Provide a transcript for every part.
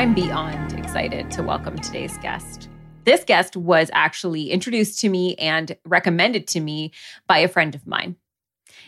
I'm beyond excited to welcome today's guest. This guest was actually introduced to me and recommended to me by a friend of mine.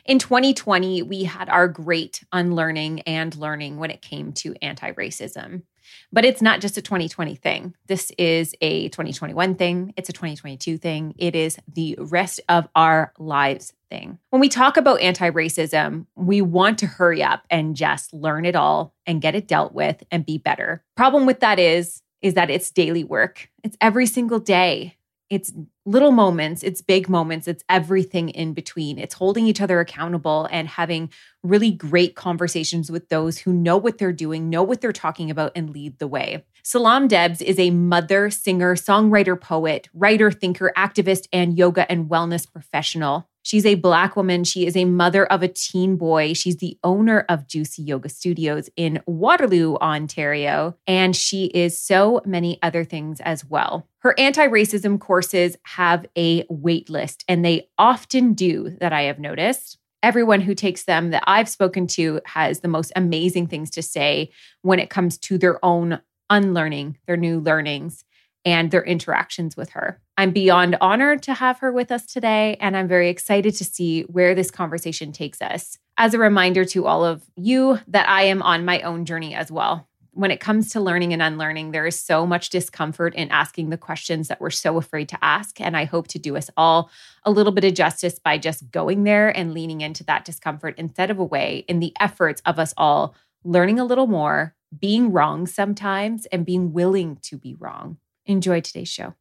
In 2020, we had our great unlearning and learning when it came to anti racism. But it's not just a 2020 thing. This is a 2021 thing. It's a 2022 thing. It is the rest of our lives thing. When we talk about anti racism, we want to hurry up and just learn it all and get it dealt with and be better. Problem with that is, is that it's daily work. It's every single day. It's little moments, it's big moments, it's everything in between. It's holding each other accountable and having really great conversations with those who know what they're doing, know what they're talking about, and lead the way. Selam Debs is a mother, singer, songwriter, poet, writer, thinker, activist, and yoga and wellness professional. She's a Black woman. She is a mother of a teen boy. She's the owner of Juici Yoga Studios in Waterloo, Ontario. And she is so many other things as well. Her anti racism courses have a wait list, and they often do, that I have noticed. Everyone who takes them that I've spoken to has the most amazing things to say when it comes to their own unlearning, their new learnings and their interactions with her. I'm beyond honored to have her with us today, and I'm very excited to see where this conversation takes us. As a reminder to all of you that I am on my own journey as well. When it comes to learning and unlearning, there is so much discomfort in asking the questions that we're so afraid to ask. And I hope to do us all a little bit of justice by just going there and leaning into that discomfort instead of away in the efforts of us all learning a little more, being wrong sometimes, and being willing to be wrong enjoy today's show.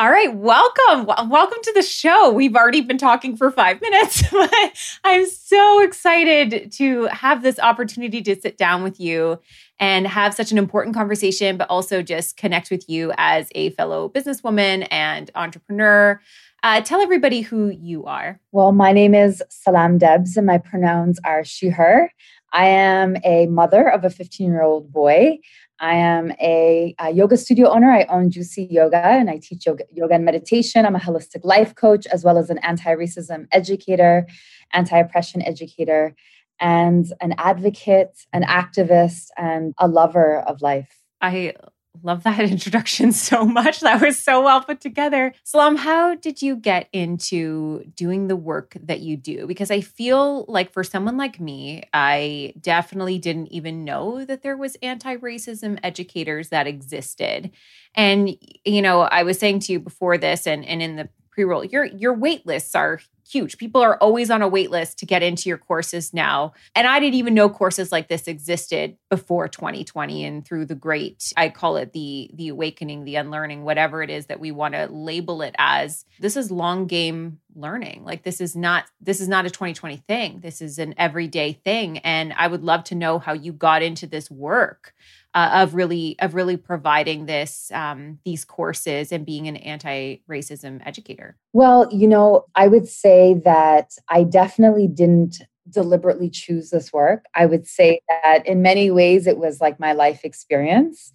All right, welcome. Welcome to the show. We've already been talking for five minutes, but I'm so excited to have this opportunity to sit down with you and have such an important conversation, but also just connect with you as a fellow businesswoman and entrepreneur. Uh, tell everybody who you are. Well, my name is Selam Debs, and my pronouns are she, her. I am a mother of a 15 year old boy. I am a, a, yoga studio owner. I own Juici Yoga and I teach yoga, yoga and meditation. I'm a holistic life coach as well as an anti racism educator, anti oppression educator, and an advocate, an activist, and a lover of life. I love that introduction so much. That was so well put together. Selam, how did you get into doing the work that you do? Because I feel like for someone like me, I definitely didn't even know that there was anti-racism educators that existed. And you know, I was saying to you before this and and in the pre-roll, your your wait lists are huge. People are always on a wait list to get into your courses now. And I didn't even know courses like this existed before 2020 and through the great I call it the the awakening, the unlearning, whatever it is that we want to label it as. This is long game learning. Like this is not this is not a 2020 thing. This is an everyday thing and I would love to know how you got into this work. Uh, of really of really providing this um, these courses and being an anti-racism educator? Well, you know, I would say that I definitely didn't deliberately choose this work. I would say that in many ways it was like my life experience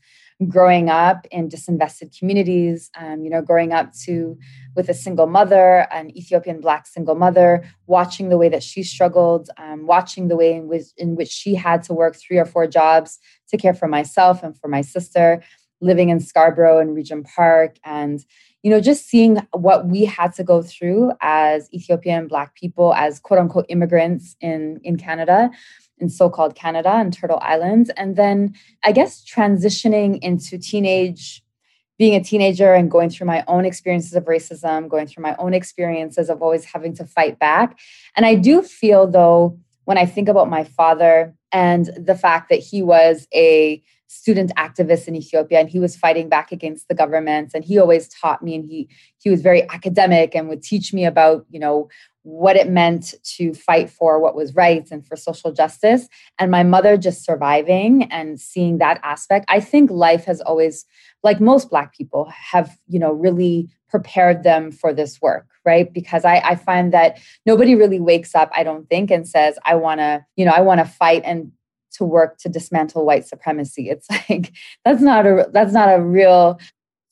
growing up in disinvested communities, um, you know, growing up to with a single mother, an Ethiopian Black single mother, watching the way that she struggled, um, watching the way in which, in which she had to work three or four jobs to care for myself and for my sister, living in Scarborough and Regent Park, and you know, just seeing what we had to go through as Ethiopian Black people, as quote unquote immigrants in in Canada in so-called Canada and Turtle Islands. And then I guess transitioning into teenage being a teenager and going through my own experiences of racism, going through my own experiences of always having to fight back. And I do feel, though, when I think about my father and the fact that he was a student activist in Ethiopia and he was fighting back against the government and he always taught me and he he was very academic and would teach me about you know what it meant to fight for what was right and for social justice and my mother just surviving and seeing that aspect. I think life has always like most black people have you know really prepared them for this work right? Because i, I find that nobody really wakes up i don't think and says i want to you know i want to fight and to work to dismantle white supremacy. It's like that's not a that's not a real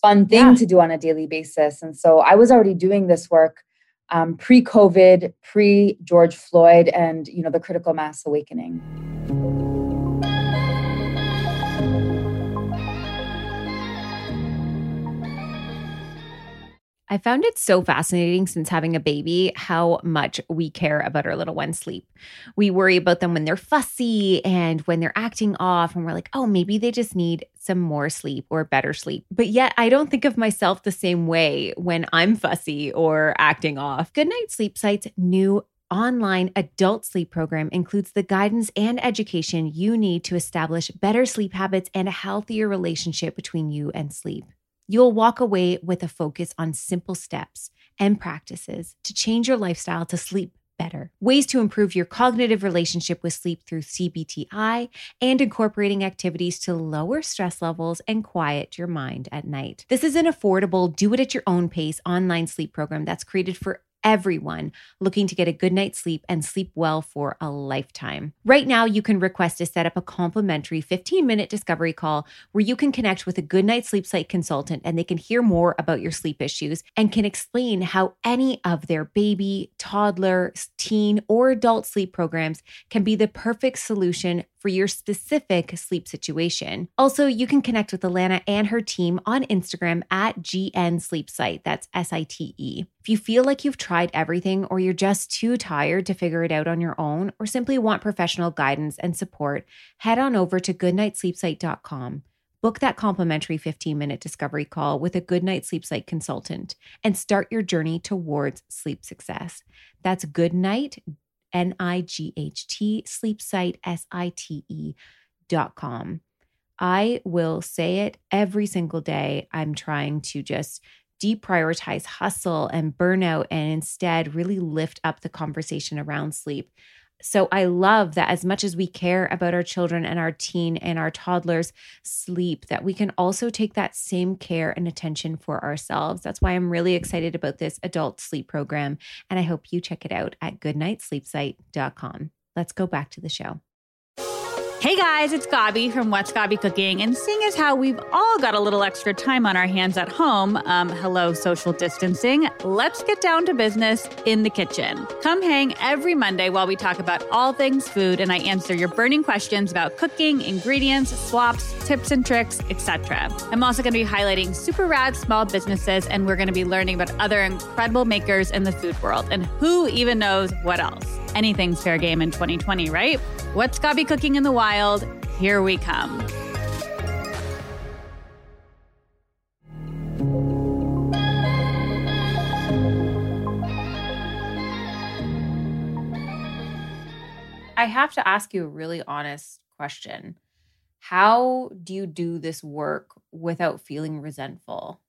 fun thing yeah. to do on a daily basis. And so i was already doing this work um, pre-COVID, pre-George Floyd, and you know the critical mass awakening. I found it so fascinating since having a baby how much we care about our little one's sleep. We worry about them when they're fussy and when they're acting off, and we're like, oh, maybe they just need some more sleep or better sleep. But yet, I don't think of myself the same way when I'm fussy or acting off. Goodnight Sleep Site's new online adult sleep program includes the guidance and education you need to establish better sleep habits and a healthier relationship between you and sleep. You'll walk away with a focus on simple steps and practices to change your lifestyle to sleep better. Ways to improve your cognitive relationship with sleep through CBTI and incorporating activities to lower stress levels and quiet your mind at night. This is an affordable, do it at your own pace online sleep program that's created for everyone looking to get a good night's sleep and sleep well for a lifetime. Right now, you can request to set up a complimentary 15 minute discovery call where you can connect with a good night sleep site consultant and they can hear more about your sleep issues and can explain how any of their baby, toddler, teen, or adult sleep programs can be the perfect solution for your specific sleep situation. Also, you can connect with Alana and her team on Instagram at GN Sleep Site. That's S I T E. If you feel like you've tried everything or you're just too tired to figure it out on your own or simply want professional guidance and support, head on over to goodnightsleepsite.com. Book that complimentary 15 minute discovery call with a Goodnight Sleep Site consultant and start your journey towards sleep success. That's goodnight, N I G H T, sleepsite, S I T E dot com. I will say it every single day. I'm trying to just deprioritize hustle and burnout and instead really lift up the conversation around sleep. So I love that as much as we care about our children and our teen and our toddlers sleep, that we can also take that same care and attention for ourselves. That's why I'm really excited about this adult sleep program. And I hope you check it out at goodnightsleepsite.com. Let's go back to the show. Hey guys, it's Gabi from What's Gabi Cooking. And seeing as how we've all got a little extra time on our hands at home, um, hello, social distancing, let's get down to business in the kitchen. Come hang every Monday while we talk about all things food and I answer your burning questions about cooking, ingredients, swaps, tips and tricks, etc. I'm also going to be highlighting super rad small businesses and we're going to be learning about other incredible makers in the food world and who even knows what else. Anything's fair game in 2020, right? What's Gabi cooking in the wild? Here we come. I have to ask you a really honest question. How do you do this work without feeling resentful?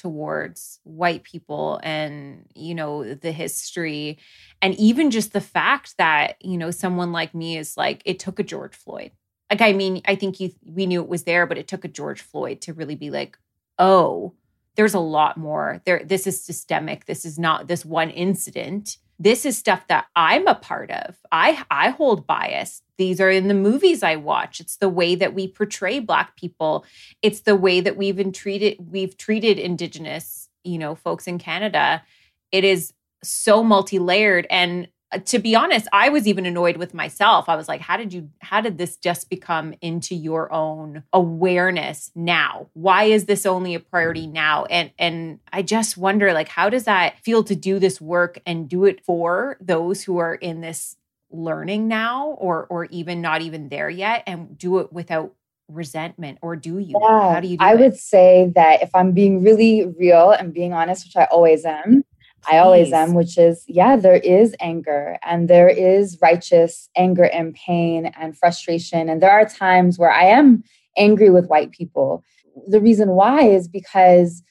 Towards white people and you know the history and even just the fact that you know someone like me is like it took a george floyd like I mean, I think you we knew it was there, but it took a George Floyd to really be like, oh, there's a lot more. There, this is systemic. This is not this one incident. This is stuff that I'm a part of. I I hold bias. These are in the movies I watch. It's the way that we portray black people. It's the way that we've treated we've treated indigenous, you know, folks in Canada. It is so multi-layered and to be honest, I was even annoyed with myself. I was like, how did you, how did this just become into your own awareness now? Why is this only a priority now? And, and I just wonder, like, how does that feel to do this work and do it for those who are in this learning now or, or even not even there yet and do it without resentment or do you yeah, how do you do i it? would say that if i'm being really real and being honest which i always am I always am, which is, yeah, there is anger and there is righteous anger and pain and frustration. And there are times where I am angry with white people. The reason why is because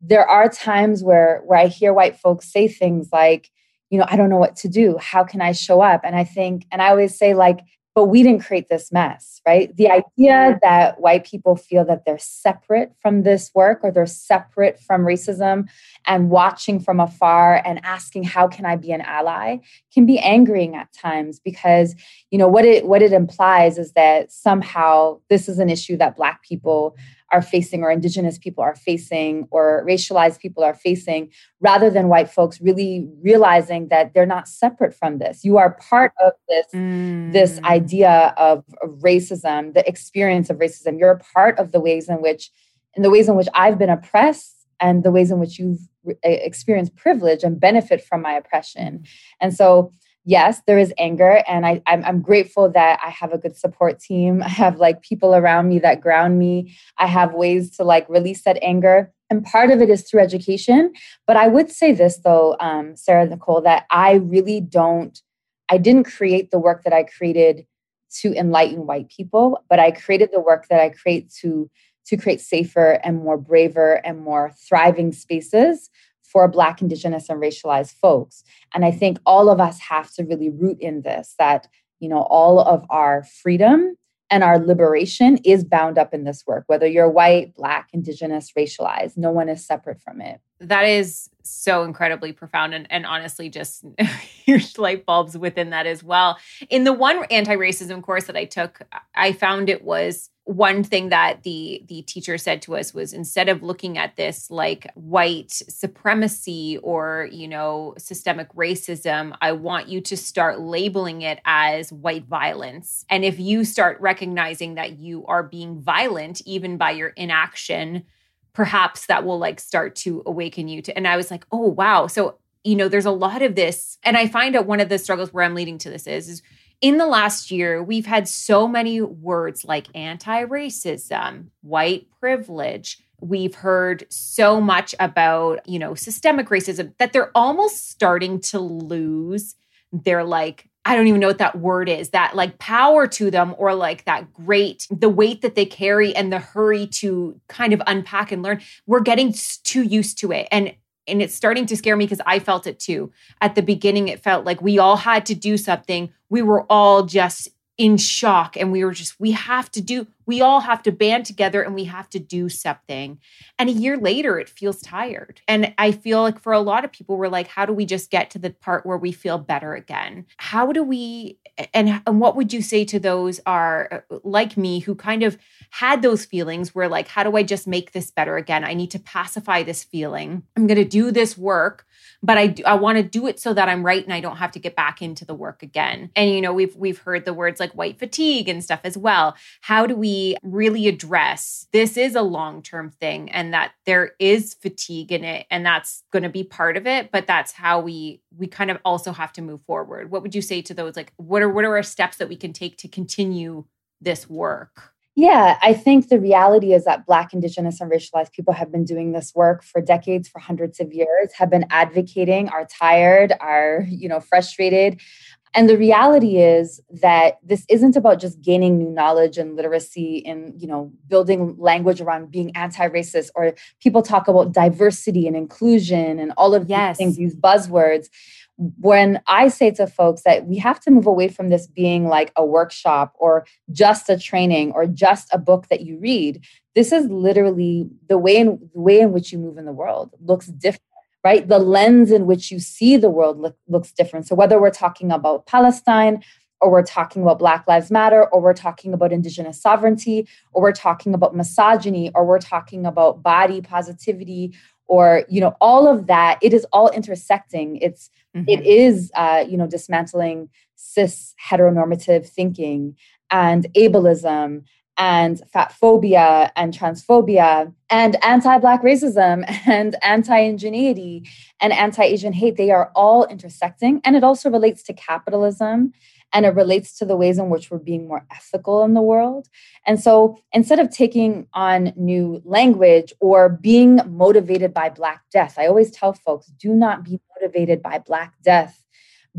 there are times where where I hear white folks say things like, you know, I don't know what to do. How can I show up? And I think, and I always say, like, but we didn't create this mess, right? The idea that white people feel that they're separate from this work or they're separate from racism and watching from afar and asking how can I be an ally can be angering at times because you know what it what it implies is that somehow this is an issue that black people are facing or indigenous people are facing or racialized people are facing rather than white folks really realizing that they're not separate from this. You are part of this mm. this idea of, of racism the experience of racism. You're a part of the ways in which in the ways in which i've been oppressed and the ways in which you've experienced privilege and benefit from my oppression. And so yes, there is anger, and I, I'm, I'm grateful that I have a good support team. I have like people around me that ground me. I have ways to like release that anger. And part of it is through education. But I would say this though, um, Sarah Nicole, that I really don't, I didn't create the work that I created to enlighten white people, but I created the work that I create to to create safer and more braver and more thriving spaces for Black, Indigenous, and racialized folks. And I think all of us have to really root in this that, you know, all of our freedom and our liberation is bound up in this work, whether you're white, Black, Indigenous, racialized, no one is separate from it. That is so incredibly profound and, and honestly just huge light bulbs within that as well. In the one anti racism course that I took, I found it was one thing that the the teacher said to us was instead of looking at this like white supremacy or you know systemic racism i want you to start labeling it as white violence. And if you start recognizing that you are being violent even by your inaction perhaps that will like start to awaken you to and i was like oh wow. So you know there's a lot of this and i find out one of the struggles where i'm leading to this is is in the last year, we've had so many words like anti racism, white privilege. We've heard so much about, you know, systemic racism that they're almost starting to lose their like, I don't even know what that word is, that like power to them or like that great, the weight that they carry and the hurry to kind of unpack and learn. We're getting too used to it. And and it's starting to scare me because I felt it too. At the beginning, it felt like we all had to do something. We were all just in shock and we were just we have to do we all have to band together and we have to do something. And a year later it feels tired. And i feel like for a lot of people we're like how do we just get to the part where we feel better again? How do we and, and what would you say to those are uh, like me who kind of had those feelings where like how do i just make this better again? I need to pacify this feeling. I'm going to do this work but I do, I want to do it so that I'm right and I don't have to get back into the work again. And you know, we've we've heard the words like white fatigue and stuff as well. How do we really address this is a long-term thing and that there is fatigue in it and that's going to be part of it, but that's how we we kind of also have to move forward. What would you say to those like what are what are our steps that we can take to continue this work? Yeah, I think the reality is that Black, Indigenous, and racialized people have been doing this work for decades, for hundreds of years, have been advocating, are tired, are, you know, frustrated. And the reality is that this isn't about just gaining new knowledge and literacy and, you know, building language around being anti-racist or people talk about diversity and inclusion and all of yes. these things, these buzzwords when I say to folks that we have to move away from this being like a workshop or just a training or just a book that you read, this is literally the way in the way in which you move in the world looks different right? The lens in which you see the world look, looks different. So whether we're talking about palestine or we're talking about black lives matter or we're talking about indigenous sovereignty or we're talking about misogyny or we're talking about body positivity or you know all of that it is all intersecting it's mm-hmm. it is uh, you know dismantling cis heteronormative thinking and ableism and fat phobia and transphobia and anti-black racism and anti-Indigeneity and anti-asian hate they are all intersecting and it also relates to capitalism and it relates to the ways in which we're being more ethical in the world. And so instead of taking on new language or being motivated by Black death, I always tell folks do not be motivated by Black death,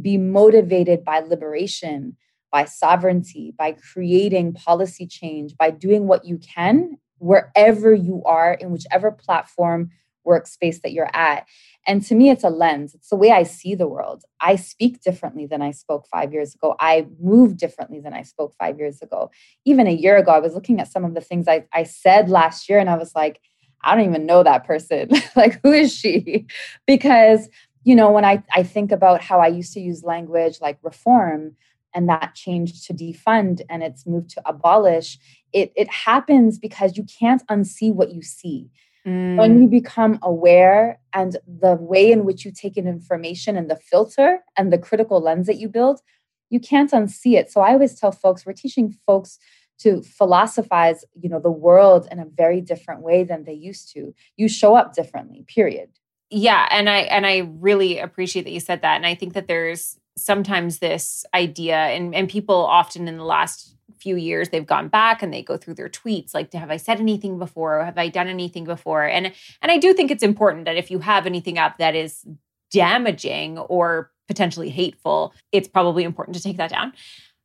be motivated by liberation. By sovereignty, by creating policy change, by doing what you can wherever you are in whichever platform workspace that you're at. And to me, it's a lens. It's the way I see the world. I speak differently than I spoke five years ago. I move differently than I spoke five years ago. Even a year ago, I was looking at some of the things I, I said last year and I was like, I don't even know that person. like, who is she? Because, you know, when I, I think about how I used to use language like reform, and that changed to defund and it's moved to abolish it it happens because you can't unsee what you see Mm. When you become aware and the way in which you take in information and the filter and the critical lens that you build, you can't unsee it. So I always tell folks, we're teaching folks to philosophize, you know, the world in a very different way than they used to. You show up differently, period. Yeah, and I and I really appreciate that you said that. And I think that there's sometimes this idea and and people often in the last few years they've gone back and they go through their tweets like have i said anything before? Or have i done anything before? And and i do think it's important that if you have anything up that is damaging or potentially hateful it's probably important to take that down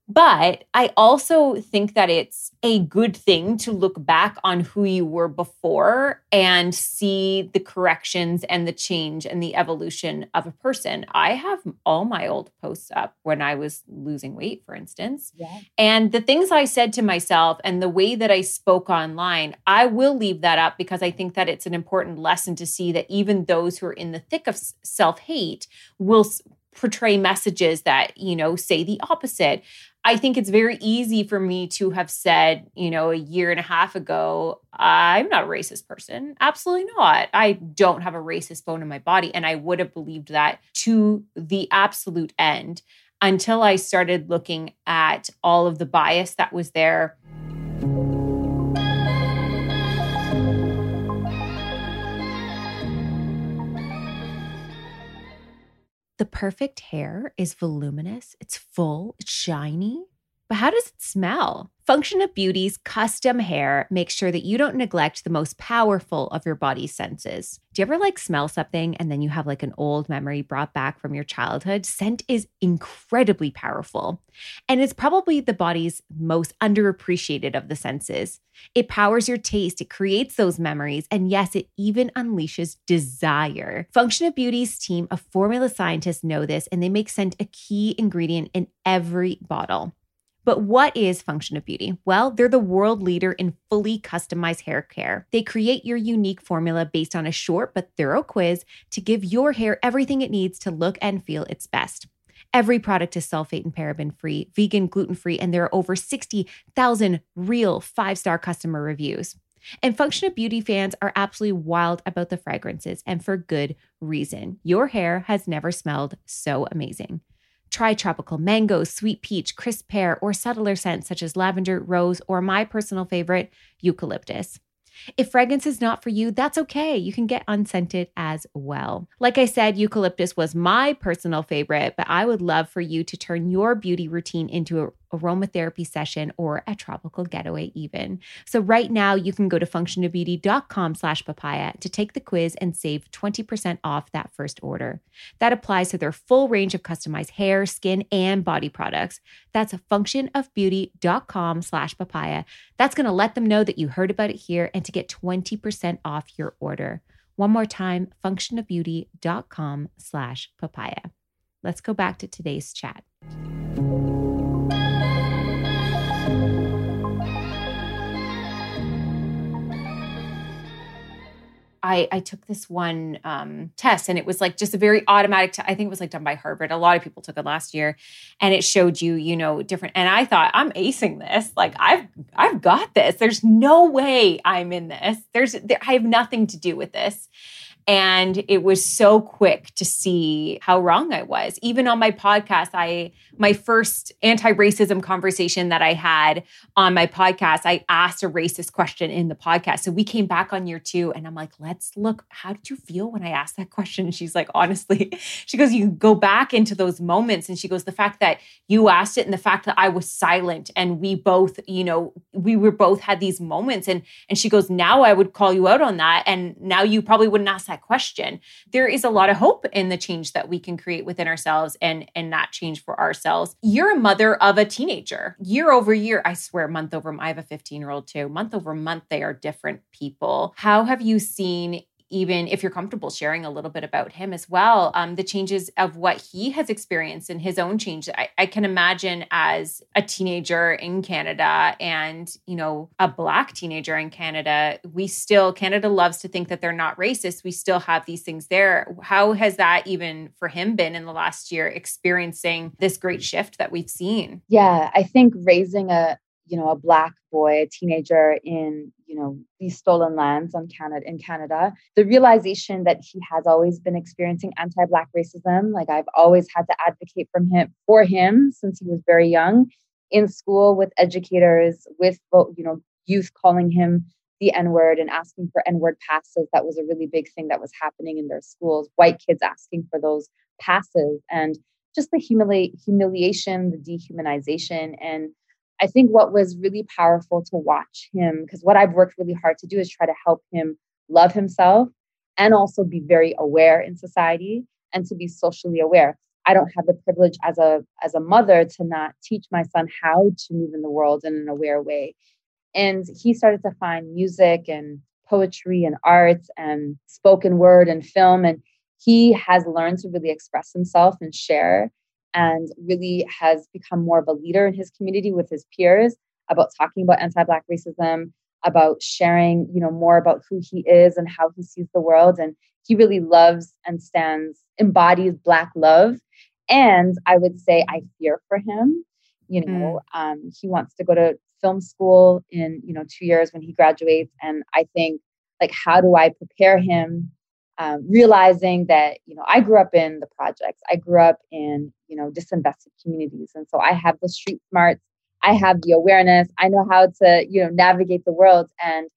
but I also think that it's a good thing to look back on who you were before and see the corrections and the change and the evolution of a person. I have all my old posts up when I was losing weight, for instance. Yeah. And the things I said to myself and the way that I spoke online, I will leave that up because I think that it's an important lesson to see that even those who are in the thick of self hate will portray messages that, you know, say the opposite. I think it's very easy for me to have said, you know, a year and a half ago, I'm not a racist person. Absolutely not. I don't have a racist bone in my body. And I would have believed that to the absolute end until I started looking at all of the bias that was there the perfect hair is voluminous, it's full, it's shiny. But how does it smell? Function of Beauty's custom hair makes sure that you don't neglect the most powerful of your body's senses. Do you ever like smell something and then you have like an old memory brought back from your childhood? Scent is incredibly powerful. And it's probably the body's most underappreciated of the senses. It powers your taste, it creates those memories, and yes, it even unleashes desire. Function of Beauty's team of formula scientists know this, and they make scent a key ingredient in every bottle. But what is Function of Beauty? Well, they're the world leader in fully customized hair care. They create your unique formula based on a short but thorough quiz to give your hair everything it needs to look and feel its best. Every product is sulfate and paraben free, vegan, gluten free, and there are over 60,000 real five star customer reviews. And Function of Beauty fans are absolutely wild about the fragrances, and for good reason. Your hair has never smelled so amazing. Try tropical mango, sweet peach, crisp pear, or subtler scents such as lavender, rose, or my personal favorite, eucalyptus. If fragrance is not for you, that's okay. You can get unscented as well. Like I said, eucalyptus was my personal favorite, but I would love for you to turn your beauty routine into a aromatherapy session or a tropical getaway even. So right now you can go to functionofbeauty.com slash papaya to take the quiz and save 20% off that first order. That applies to their full range of customized hair, skin, and body products. That's functionofbeauty.com slash papaya. That's going to let them know that you heard about it here and to get 20% off your order. One more time, functionofbeauty.com slash papaya. let's go back to today's chat. I, I took this one um, test and it was like just a very automatic. T- I think it was like done by Harvard. A lot of people took it last year, and it showed you, you know, different. And I thought I'm acing this. Like I've I've got this. There's no way I'm in this. There's there, I have nothing to do with this. And it was so quick to see how wrong I was. Even on my podcast, I my first anti-racism conversation that I had on my podcast, I asked a racist question in the podcast. So we came back on year two and I'm like, let's look, how did you feel when I asked that question? And she's like, honestly, she goes, you go back into those moments. And she goes, the fact that you asked it and the fact that I was silent and we both, you know, we were both had these moments. And and she goes, now I would call you out on that. And now you probably wouldn't ask that question. There is a lot of hope in the change that we can create within ourselves and and not change for ourselves ourselves. You're a mother of a teenager. Year over year, I swear, month over I have a 15 year old too. Month over month, they are different people. How have you seen even if you're comfortable sharing a little bit about him as well, um, the changes of what he has experienced in his own change. I, I, can imagine as a teenager in Canada and, you know, a Black teenager in Canada, we still, Canada loves to think that they're not racist. We still have these things there. How has that even for him been in the last year, experiencing this great shift that we've seen? Yeah, I think raising a, you know a black boy a teenager in you know these stolen lands on canada in canada the realization that he has always been experiencing anti-black racism like i've always had to advocate from him for him since he was very young in school with educators with you know youth calling him the n word and asking for n word passes. That was a really big thing that was happening in their schools white kids asking for those passes and just the humili- humiliation the dehumanization and I think what was really powerful to watch him, because what I've worked really hard to do is try to help him love himself and also be very aware in society and to be socially aware. I don't have the privilege as a as a mother to not teach my son how to move in the world in an aware way. And he started to find music and poetry and arts and spoken word and film and he has learned to really express himself and share and really has become more of a leader in his community with his peers about talking about anti-black racism about sharing you know more about who he is and how he sees the world. And he really loves and stands embodies black love. And i would say i fear for him you know mm. um, he wants to go to film school in you know two years when he graduates. And i think like how do i prepare him um, realizing that you know i grew up in the projects. I grew up in you know disinvested communities. And so i have the street smarts. I have the awareness. I know how to you know navigate the world. And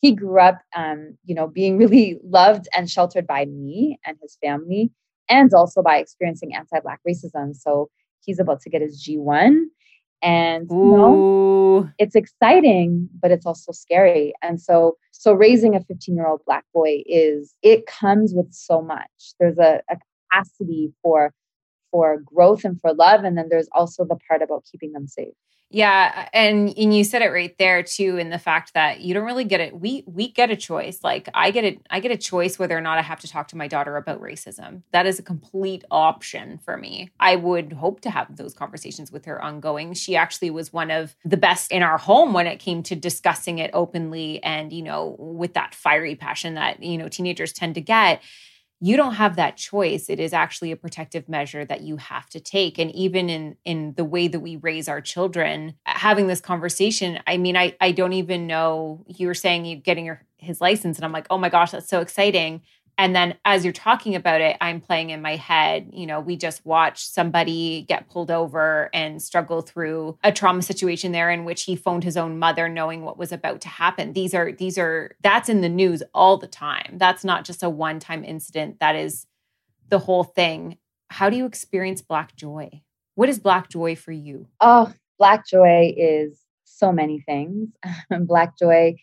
he grew up um, you know being really loved and sheltered by me and his family and also by experiencing anti-black racism. So he's about to get his g1 and you know it's exciting but it's also scary. And so so raising a 15 year old black boy is it comes with so much. There's a, a capacity for for growth and for love and then there's also the part about keeping them safe yeah, and and you said it right there too in the fact that you don't really get it. We we get a choice. Like I get it I get a choice whether or not I have to talk to my daughter about racism. That is a complete option for me. I would hope to have those conversations with her ongoing. She actually was one of the best in our home when it came to discussing it openly and, you know, with that fiery passion that, you know, teenagers tend to get you don't have that choice. It is actually a protective measure that you have to take. And even in in the way that we raise our children having this conversation i mean i i don't even know you were saying you getting your his license and i'm like oh my gosh that's so exciting and then as you're talking about it i'm playing in my head you know we just watched somebody get pulled over and struggle through a trauma situation there in which he phoned his own mother knowing what was about to happen. These are these are that's in the news all the time. That's not just a one time incident. That is the whole thing. How do you experience black joy? What is black joy for you? Oh black joy is so many things. Black joy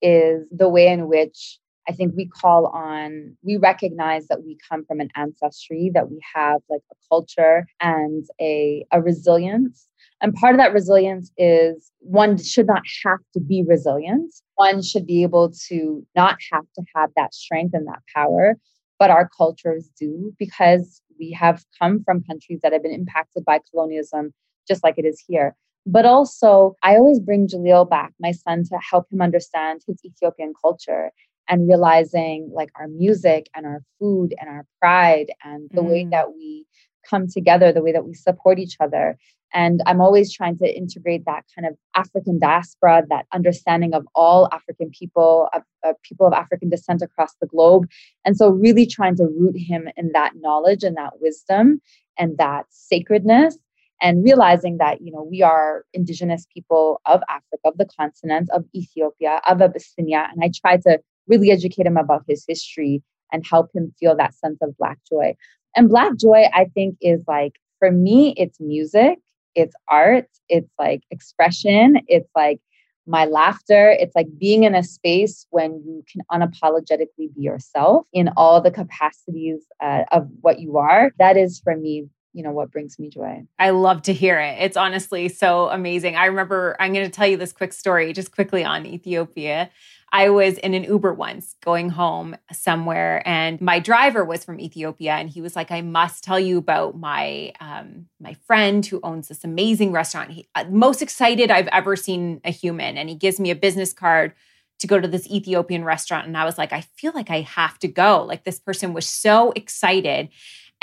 is the way in which I think we call on, we recognize that we come from an ancestry, that we have like a culture and a, a resilience. And part of that resilience is one should not have to be resilient. One should be able to not have to have that strength and that power, but our cultures do because we have come from countries that have been impacted by colonialism, just like it is here. But also, I always bring Jaleel back, my son, to help him understand his Ethiopian culture and realizing like our music and our food and our pride and the mm. way that we come together, the way that we support each other. And I'm always trying to integrate that kind of African diaspora, that understanding of all African people, of, of, people of African descent across the globe. And so, really trying to root him in that knowledge and that wisdom and that sacredness. And realizing that, you know, we are indigenous people of Africa, of the continent, of Ethiopia, of Abyssinia. And I try to really educate him about his history and help him feel that sense of Black joy. And Black joy, I think, is like, for me, it's music it's art, it's like expression, it's like my laughter. It's like being in a space when you can unapologetically be yourself in all the capacities uh, of what you are. That is for me you know what brings me joy. I love to hear it. It's honestly so amazing. I remember I'm going to tell you this quick story just quickly on Ethiopia. I was in an Uber once going home somewhere, and my driver was from Ethiopia, and he was like, "I must tell you about my um, my friend who owns this amazing restaurant. He, uh, most excited I've ever seen a human, and he gives me a business card." to go to this Ethiopian restaurant. And I was like, I feel like I have to go. Like, this person was so excited.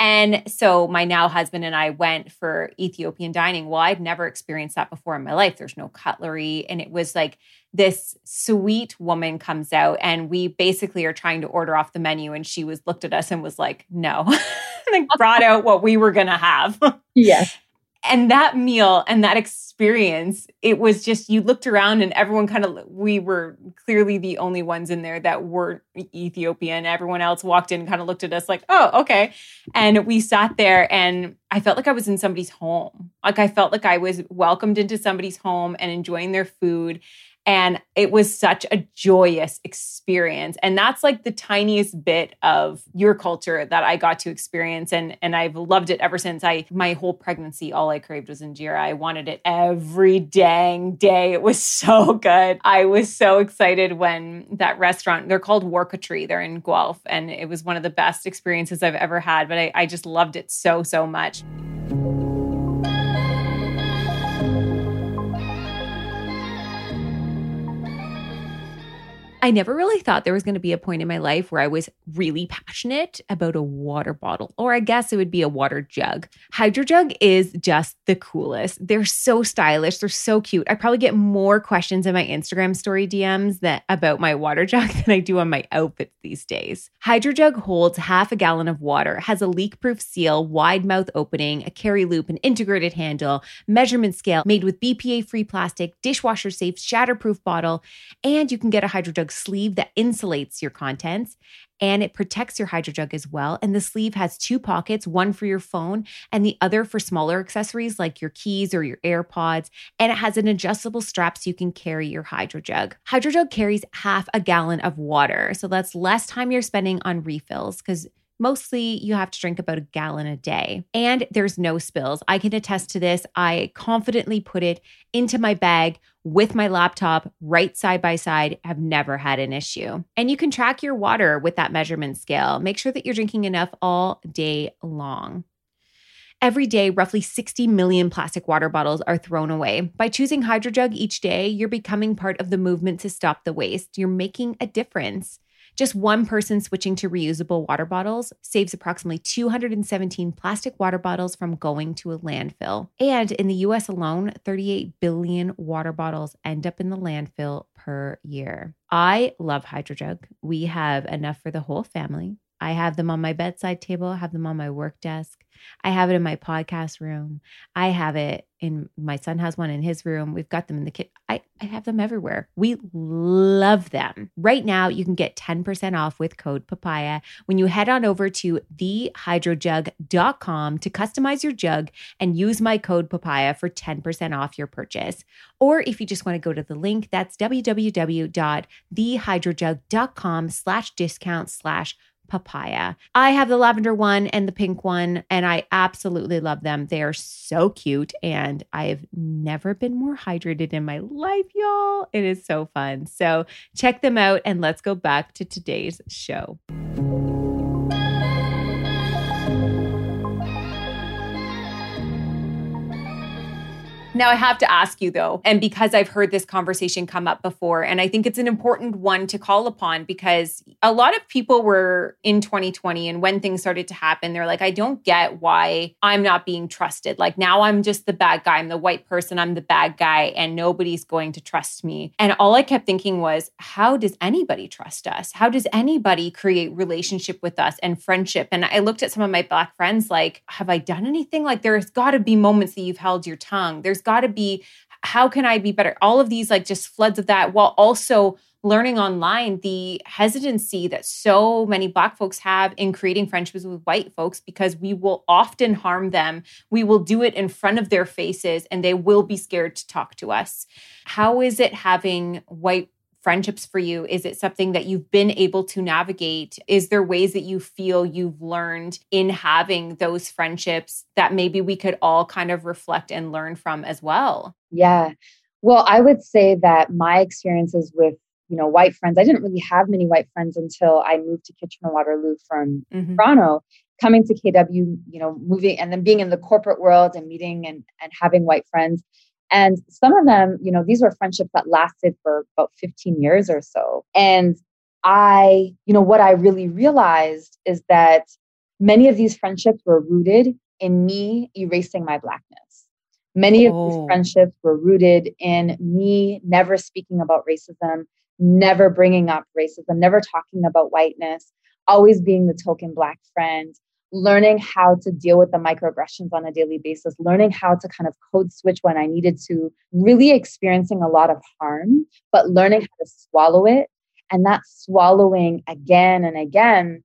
And so my now husband and I went for Ethiopian dining. Well, I'd never experienced that before in my life. There's no cutlery. And it was like this sweet woman comes out and we basically are trying to order off the menu. And she was looked at us and was like, no, and brought out what we were gonna have. Yes and that meal and that experience it was just you looked around and everyone kind of we were clearly the only ones in there that weren't ethiopian. Everyone else walked in kind of looked at us like oh okay. And we sat there and i felt like i was in somebody's home. Like i felt like i was welcomed into somebody's home and enjoying their food and it was such a joyous experience. And that's like the tiniest bit of your culture that I got to experience. And, and I've loved it ever since I, my whole pregnancy, all I craved was injera. I wanted it every dang day. It was so good. I was so excited when that restaurant, they're called Warkatri, they're in Guelph. And it was one of the best experiences I've ever had. But I, I just loved it so, so much. I never really thought there was going to be a point in my life where I was really passionate about a water bottle, or I guess it would be a water jug. Hydro Jug is just the coolest. They're so stylish, they're so cute. I probably get more questions in my Instagram story DMs that about my water jug than I do on my outfits these days. Hydro Jug holds half a gallon of water, has a leak-proof seal, wide mouth opening, a carry loop, an integrated handle, measurement scale made with BPA-free plastic, dishwasher safe, shatterproof bottle, and you can get a Hydro Jug sleeve that insulates your contents and it protects your hydro jug as well. And the sleeve has two pockets, one for your phone and the other for smaller accessories like your keys or your AirPods. And it has an adjustable strap so you can carry your hydro jug. Hydro jug carries half a gallon of water. So that's less time you're spending on refills because Mostly, you have to drink about a gallon a day. And there's no spills. I can attest to this. I confidently put it into my bag with my laptop right side by side. Have never had an issue. And you can track your water with that measurement scale. Make sure that you're drinking enough all day long. Every day, roughly 60 million plastic water bottles are thrown away. By choosing HydroJug each day, you're becoming part of the movement to stop the waste. You're making a difference. Just one person switching to reusable water bottles saves approximately 217 plastic water bottles from going to a landfill. And in the US alone, 38 billion water bottles end up in the landfill per year. I love HydroJug. We have enough for the whole family. I have them on my bedside table, I have them on my work desk. I have it in my podcast room. I have it in my son has one in his room. We've got them in the kit. I, I have them everywhere. We love them. Right now, you can get 10% off with code papaya when you head on over to thehydrojug.com to customize your jug and use my code papaya for 10% off your purchase. Or if you just want to go to the link, that's www.thehydrojug.com slash discount slash papaya. I have the lavender one and the pink one, and I absolutely love them. They are so cute, and I've never been more hydrated in my life, y'all. It is so fun. So check them out, and let's go back to today's show. Now, I have to ask you though, and because I've heard this conversation come up before, and I think it's an important one to call upon because a lot of people were in 2020 and when things started to happen, they're like, I don't get why I'm not being trusted. Like now I'm just the bad guy. I'm the white person. I'm the bad guy, and nobody's going to trust me. And all I kept thinking was, how does anybody trust us? How does anybody create relationship with us and friendship? And I looked at some of my black friends like, have I done anything? Like, there's got to be moments that you've held your tongue. There's got to be, how can I be better? All of these, like, just floods of that, while also learning online the hesitancy that so many black folks have in creating friendships with white folks because we will often harm them we will do it in front of their faces and they will be scared to talk to us how is it having white friendships for you? Is it something that you've been able to navigate? Is there ways that you feel you've learned in having those friendships that maybe we could all kind of reflect and learn from as well? Yeah. Well, I would say that my experiences with you know white friends i didn't really have many white friends until i moved to kitchener waterloo from mm-hmm. toronto coming to kw you know moving and then being in the corporate world and meeting and, and having white friends and some of them, you know, these were friendships that lasted for about 15 years or so. And I, you know, what I really realized is that many of these friendships were rooted in me erasing my blackness. Many of these oh. friendships were rooted in me never speaking about racism, never bringing up racism, never talking about whiteness, always being the token black friend, learning how to deal with the microaggressions on a daily basis, learning how to kind of code switch when I needed to, really experiencing a lot of harm, but learning how to swallow it. And that swallowing again and again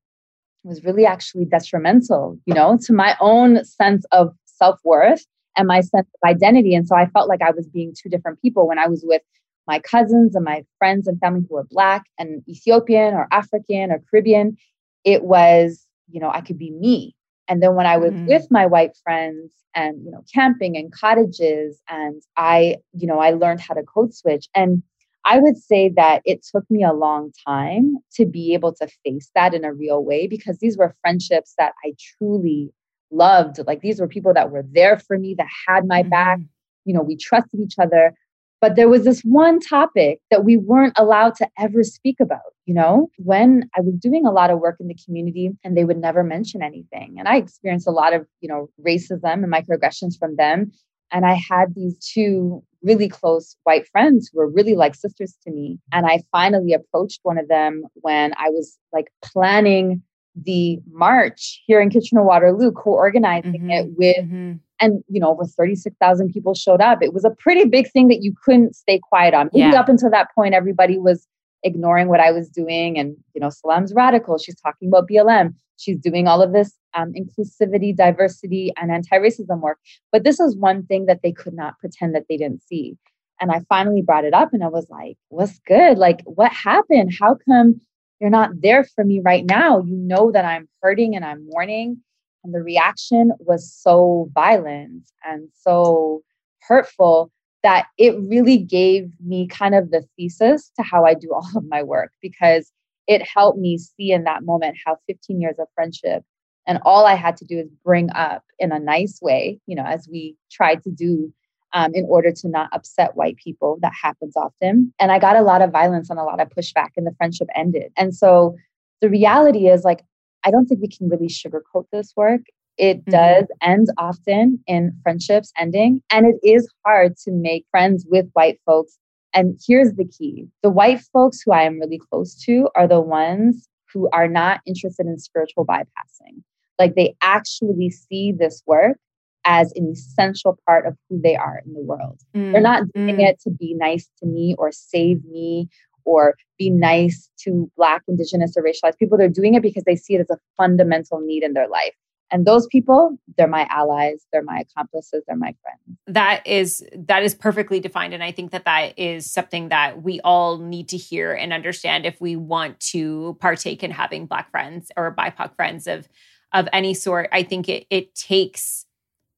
was really actually detrimental, you know, to my own sense of self worth and my sense of identity. And so I felt like I was being two different people when I was with my cousins and my friends and family who were Black and Ethiopian or African or Caribbean. It was you know, I could be me. And then when I was mm-hmm. with my white friends and, you know, camping and cottages, and I, you know, I learned how to code switch. And I would say that it took me a long time to be able to face that in a real way because these were friendships that I truly loved. Like these were people that were there for me, that had my mm-hmm. back. You know, we trusted each other. But there was this one topic that we weren't allowed to ever speak about, you know, when I was doing a lot of work in the community and they would never mention anything. And I experienced a lot of, you know, racism and microaggressions from them. And I had these two really close white friends who were really like sisters to me. And I finally approached one of them when I was like planning the march here in Kitchener Waterloo, co organizing mm-hmm. it with mm-hmm and you know over 36,000 people showed up. It was a pretty big thing that you couldn't stay quiet on. Maybe yeah. up until that point everybody was ignoring what i was doing and you know Selam's radical. She's talking about blm she's doing all of this um, inclusivity diversity and anti-racism work. But this is one thing that they could not pretend that they didn't see. And i finally brought it up and i was like what's good? Like what happened? How come you're not there for me right now? You know that i'm hurting and i'm mourning and the reaction was so violent and so hurtful that it really gave me kind of the thesis to how I do all of my work because it helped me see in that moment how 15 years of friendship and all I had to do is bring up in a nice way, you know, as we tried to do um, in order to not upset white people. That happens often. And I got a lot of violence and a lot of pushback, and the friendship ended. And so the reality is like, I don't think we can really sugarcoat this work. It mm-hmm. does end often in friendships ending, and it is hard to make friends with white folks. And here's the key the white folks who I am really close to are the ones who are not interested in spiritual bypassing. Like they actually see this work as an essential part of who they are in the world. Mm-hmm. They're not doing mm. it to be nice to me or save me or be nice to Black, Indigenous, or racialized people. They're doing it because they see it as a fundamental need in their life. And those people, they're my allies, they're my accomplices, they're my friends. That is that is perfectly defined and I think that that is something that we all need to hear and understand if we want to partake in having black friends or BIPOC friends of of any sort. I think it it takes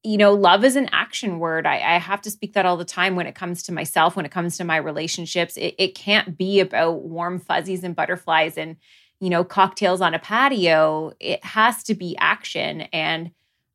you know, love is an action word. I, I, have to speak that all the time when it comes to myself, when it comes to my relationships. It, it can't be about warm fuzzies and butterflies and, you know, cocktails on a patio. It has to be action. And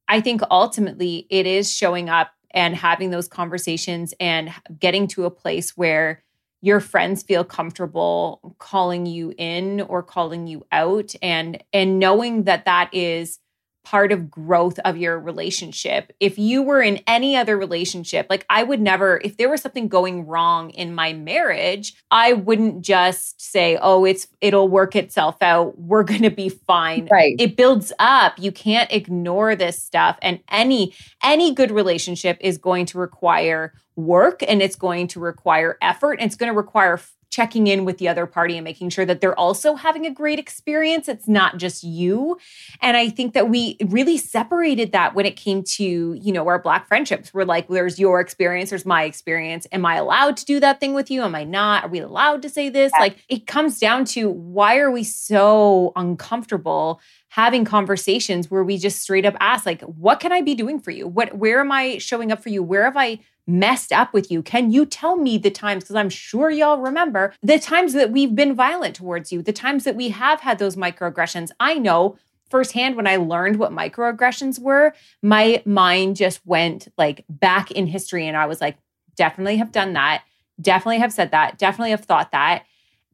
I think ultimately it is showing up and having those conversations and getting to a place where your friends feel comfortable calling you in or calling you out and and knowing that that is part of growth of your relationship. If you were in any other relationship, like I would never if there was something going wrong in my marriage, I wouldn't just say, "Oh, it's it'll work itself out. We're going to be fine." Right. It builds up. You can't ignore this stuff and any any good relationship is going to require work and it's going to require effort and it's going to require checking in with the other party and making sure that they're also having a great experience. It's not just you. And I think that we really separated that when it came to, you know, our black friendships. We're like, there's your experience, there's my experience. Am I allowed to do that thing with you? Am I not? Are we allowed to say this? Like it comes down to why are we so uncomfortable having conversations where we just straight up ask like what can i be doing for you what where am i showing up for you where have i messed up with you? Can you tell me the times, because I'm sure y'all remember the times that we've been violent towards you, the times that we have had those microaggressions? I know firsthand when I learned what microaggressions were, my mind just went like back in history. And I was like, definitely have done that. Definitely have said that. Definitely have thought that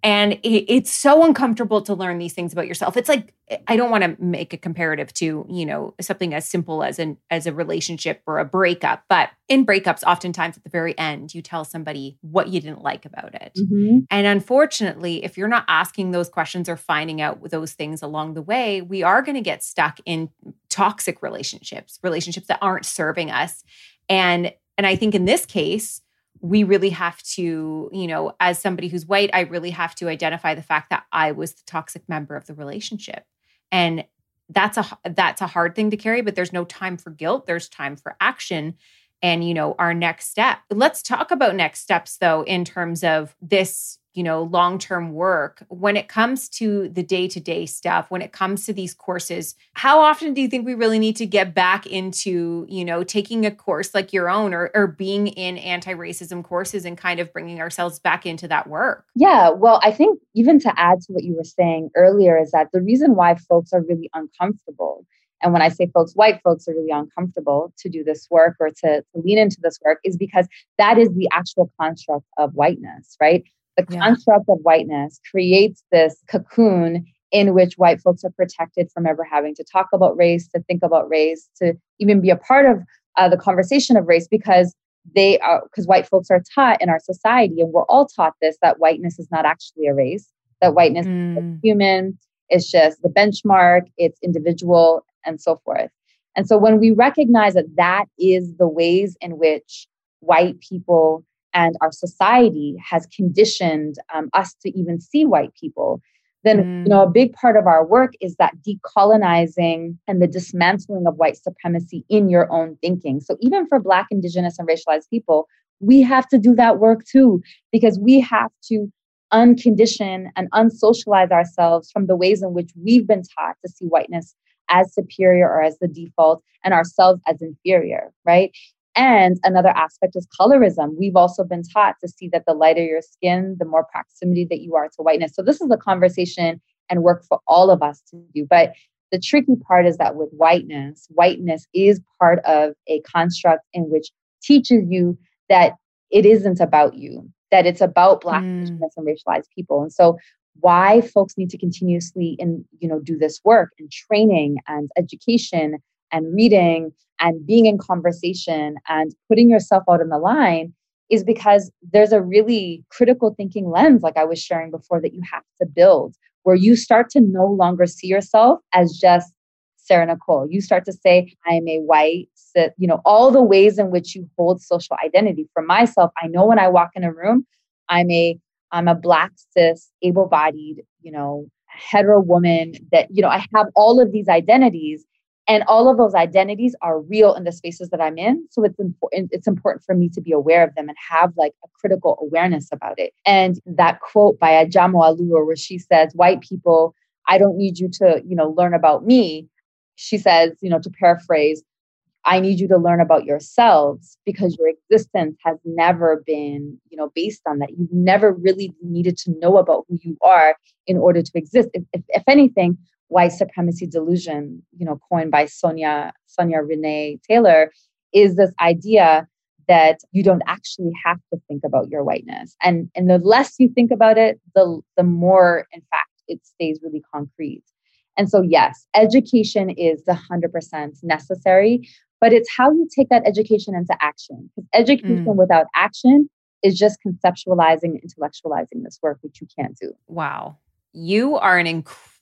and it, it's so uncomfortable to learn these things about yourself. It's like i don't want to make a comparative to you know something as simple as an as a relationship or a breakup but in breakups oftentimes at the very end you tell somebody what you didn't like about it. Mm-hmm. and unfortunately if you're not asking those questions or finding out those things along the way we are going to get stuck in toxic relationships relationships that aren't serving us. And and i think in this case we really have to, you know, as somebody who's white, I really have to identify the fact that I was the toxic member of the relationship. And that's a that's a hard thing to carry, but there's no time for guilt, there's time for action and you know our next step. Let's talk about next steps though in terms of this you know long-term work when it comes to the day-to-day stuff when it comes to these courses how often do you think we really need to get back into you know taking a course like your own or, or being in anti-racism courses and kind of bringing ourselves back into that work yeah well i think even to add to what you were saying earlier is that the reason why folks are really uncomfortable and when I say folks, white folks are really uncomfortable to do this work or to, to lean into this work, is because that is the actual construct of whiteness, right? The yeah. construct of whiteness creates this cocoon in which white folks are protected from ever having to talk about race, to think about race, to even be a part of uh, the conversation of race because they are because white folks are taught in our society and we're all taught this that whiteness is not actually a race that whiteness mm. is human it's just the benchmark it's individual and so forth and so when we recognize that that is the ways in which white people and our society has conditioned um, us to even see white people then mm. you know a big part of our work is that decolonizing and the dismantling of white supremacy in your own thinking so even for black indigenous and racialized people we have to do that work too because we have to uncondition and unsocialize ourselves from the ways in which we've been taught to see whiteness as superior or as the default and ourselves as inferior right and another aspect is colorism. We've also been taught to see that the lighter your skin, the more proximity that you are to whiteness. So, this is a conversation and work for all of us to do. But the tricky part is that with whiteness, whiteness is part of a construct in which teaches you that it isn't about you, that it's about Black, mm. Indigenous, and racialized people. And so, why folks need to continuously and you know do this work and training and education and reading and being in conversation and putting yourself out in the line is because there's a really critical thinking lens, like I was sharing before, that you have to build where you start to no longer see yourself as just Sarah Nicole. You start to say, I'm a white, you know, all the ways in which you hold social identity. For myself, I know when I walk in a room, I'm a I'm a black cis, able-bodied, you know, hetero woman that, you know, I have all of these identities and all of those identities are real in the spaces that i'm in so it's important it's important for me to be aware of them and have like a critical awareness about it and that quote by Ijeoma Oluo where she says white people i don't need you to you know learn about me she says you know to paraphrase I need you to learn about yourselves because your existence has never been, you know, based on that. You've never really needed to know about who you are in order to exist. If, if, if anything, white supremacy delusion, you know, coined by Sonya Sonya Renee Taylor, is this idea that you don't actually have to think about your whiteness. And, and the less you think about it, the, the more, in fact, it stays really concrete. And so, yes, education is 100% necessary, but it's how you take that education into action. Because education mm. without action is just conceptualizing, intellectualizing this work, which you can't do. Wow. You are an incredible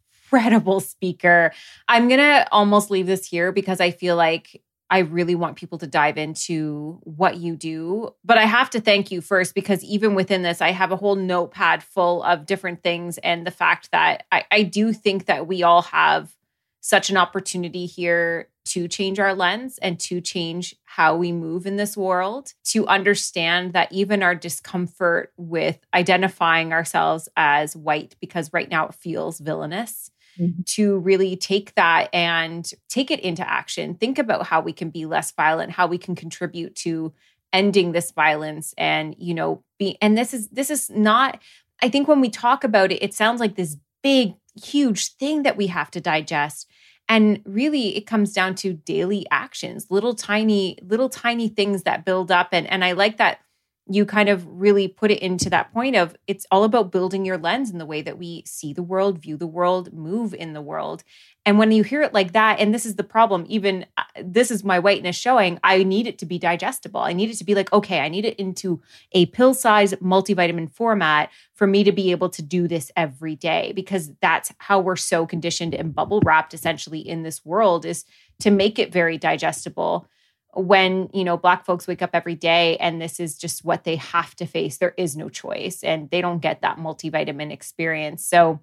speaker. I'm going to almost leave this here because I feel like I really want people to dive into what you do. But I have to thank you first because even within this, I have a whole notepad full of different things. And the fact that I, I do think that we all have such an opportunity here to change our lens and to change how we move in this world, to understand that even our discomfort with identifying ourselves as white, because right now it feels villainous, mm-hmm. to really take that and take it into action. Think about how we can be less violent, how we can contribute to ending this violence and, you know, be and this is this is not I think when we talk about it it sounds like this big huge thing that we have to digest. And really it comes down to daily actions, little tiny little tiny things that build up and and I like that you kind of really put it into that point of it's all about building your lens in the way that we see the world, view the world, move in the world. And when you hear it like that, and this is the problem, even uh, this is my whiteness showing, I need it to be digestible. I need it to be like, okay, I need it into a pill size multivitamin format for me to be able to do this every day because that's how we're so conditioned and bubble wrapped essentially in this world is to make it very digestible when you know black folks wake up every day and this is just what they have to face. There is no choice and they don't get that multivitamin experience. So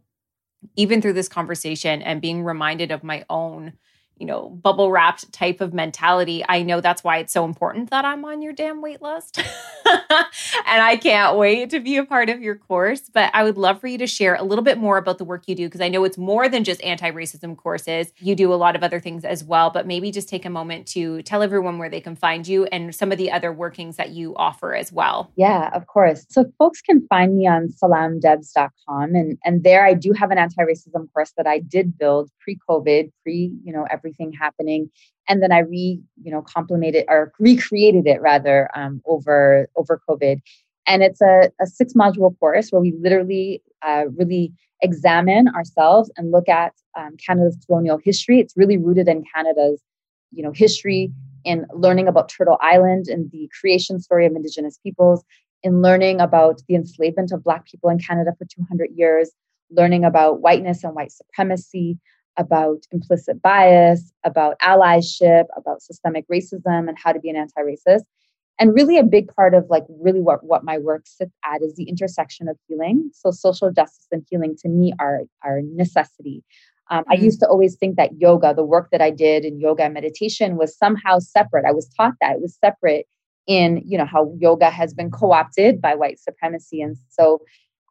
even through this conversation and being reminded of my own you know, bubble wrapped type of mentality. I know that's why it's so important that I'm on your damn wait list. and I can't wait to be a part of your course. But I would love for you to share a little bit more about the work you do because I know it's more than just anti racism courses. You do a lot of other things as well. But maybe just take a moment to tell everyone where they can find you and some of the other workings that you offer as well. Yeah, of course. So folks can find me on selamdebs.com. And, and there I do have an anti racism course that I did build pre COVID, pre, you know, everything happening. And then i re you know complemented or recreated it rather um, over over covid. And it's a, a six module course where we literally uh, really examine ourselves and look at um, canada's colonial history. It's really rooted in canada's you know history in learning about turtle island and the creation story of indigenous peoples in learning about the enslavement of black people in canada for 200 years learning about whiteness and white supremacy about implicit bias, about allyship, about systemic racism, and how to be an anti racist. And really, a big part of like really what, what my work sits at is the intersection of healing. So, social justice and healing to me are, are necessity. Um, mm-hmm. I used to always think that yoga, the work that I did in yoga and meditation, was somehow separate. I was taught that it was separate in you know how yoga has been co-opted by white supremacy and so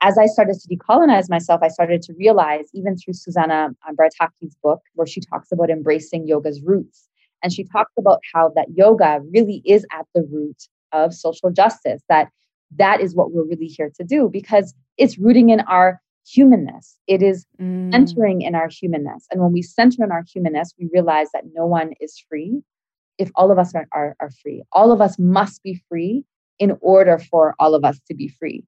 as I started to decolonize myself, I started to realize, even through Susanna Barkataki's book, where she talks about embracing yoga's roots. And she talks about how that yoga really is at the root of social justice, that that is what we're really here to do because it's rooting in our humanness. It is mm. centering in our humanness. And when we center in our humanness, we realize that no one is free if all of us are, are, are free. All of us must be free in order for all of us to be free.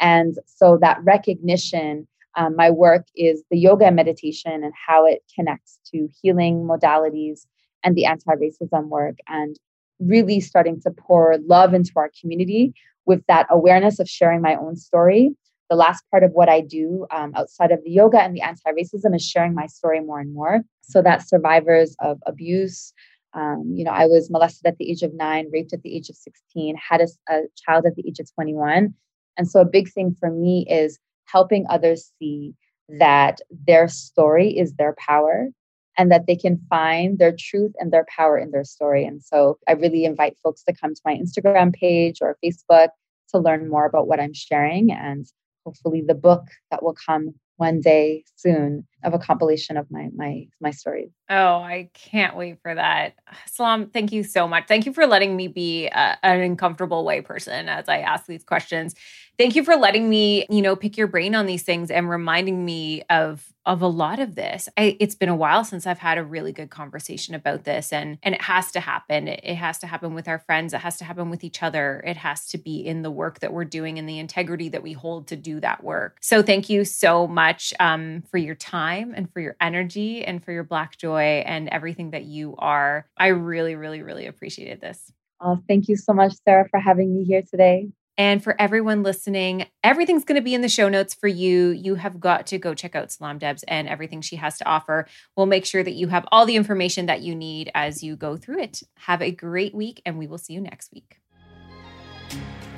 And so that recognition, um, my work is the yoga and meditation and how it connects to healing modalities and the anti racism work, and really starting to pour love into our community with that awareness of sharing my own story. The last part of what I do um, outside of the yoga and the anti racism is sharing my story more and more so that survivors of abuse, um, you know, I was molested at the age of nine, raped at the age of 16, had a, a child at the age of 21, and so a big thing for me is helping others see that their story is their power and that they can find their truth and their power in their story. And so I really invite folks to come to my Instagram page or Facebook to learn more about what I'm sharing and hopefully the book that will come one day soon of a compilation of my my my stories. Oh, I can't wait for that. Selam, thank you so much. Thank you for letting me be a, an uncomfortable way person as I ask these questions. Thank you for letting me, you know, pick your brain on these things and reminding me of of a lot of this. I, it's been a while since I've had a really good conversation about this and and it has to happen. It, it has to happen with our friends. It has to happen with each other. It has to be in the work that we're doing and the integrity that we hold to do that work. So thank you so much um, for your time and for your energy and for your black joy and everything that you are. I really, really, really appreciated this. Oh, thank you so much, Sarah, for having me here today. And for everyone listening, everything's going to be in the show notes for you. You have got to go check out Selam Debs and everything she has to offer. We'll make sure that you have all the information that you need as you go through it. Have a great week, and we will see you next week.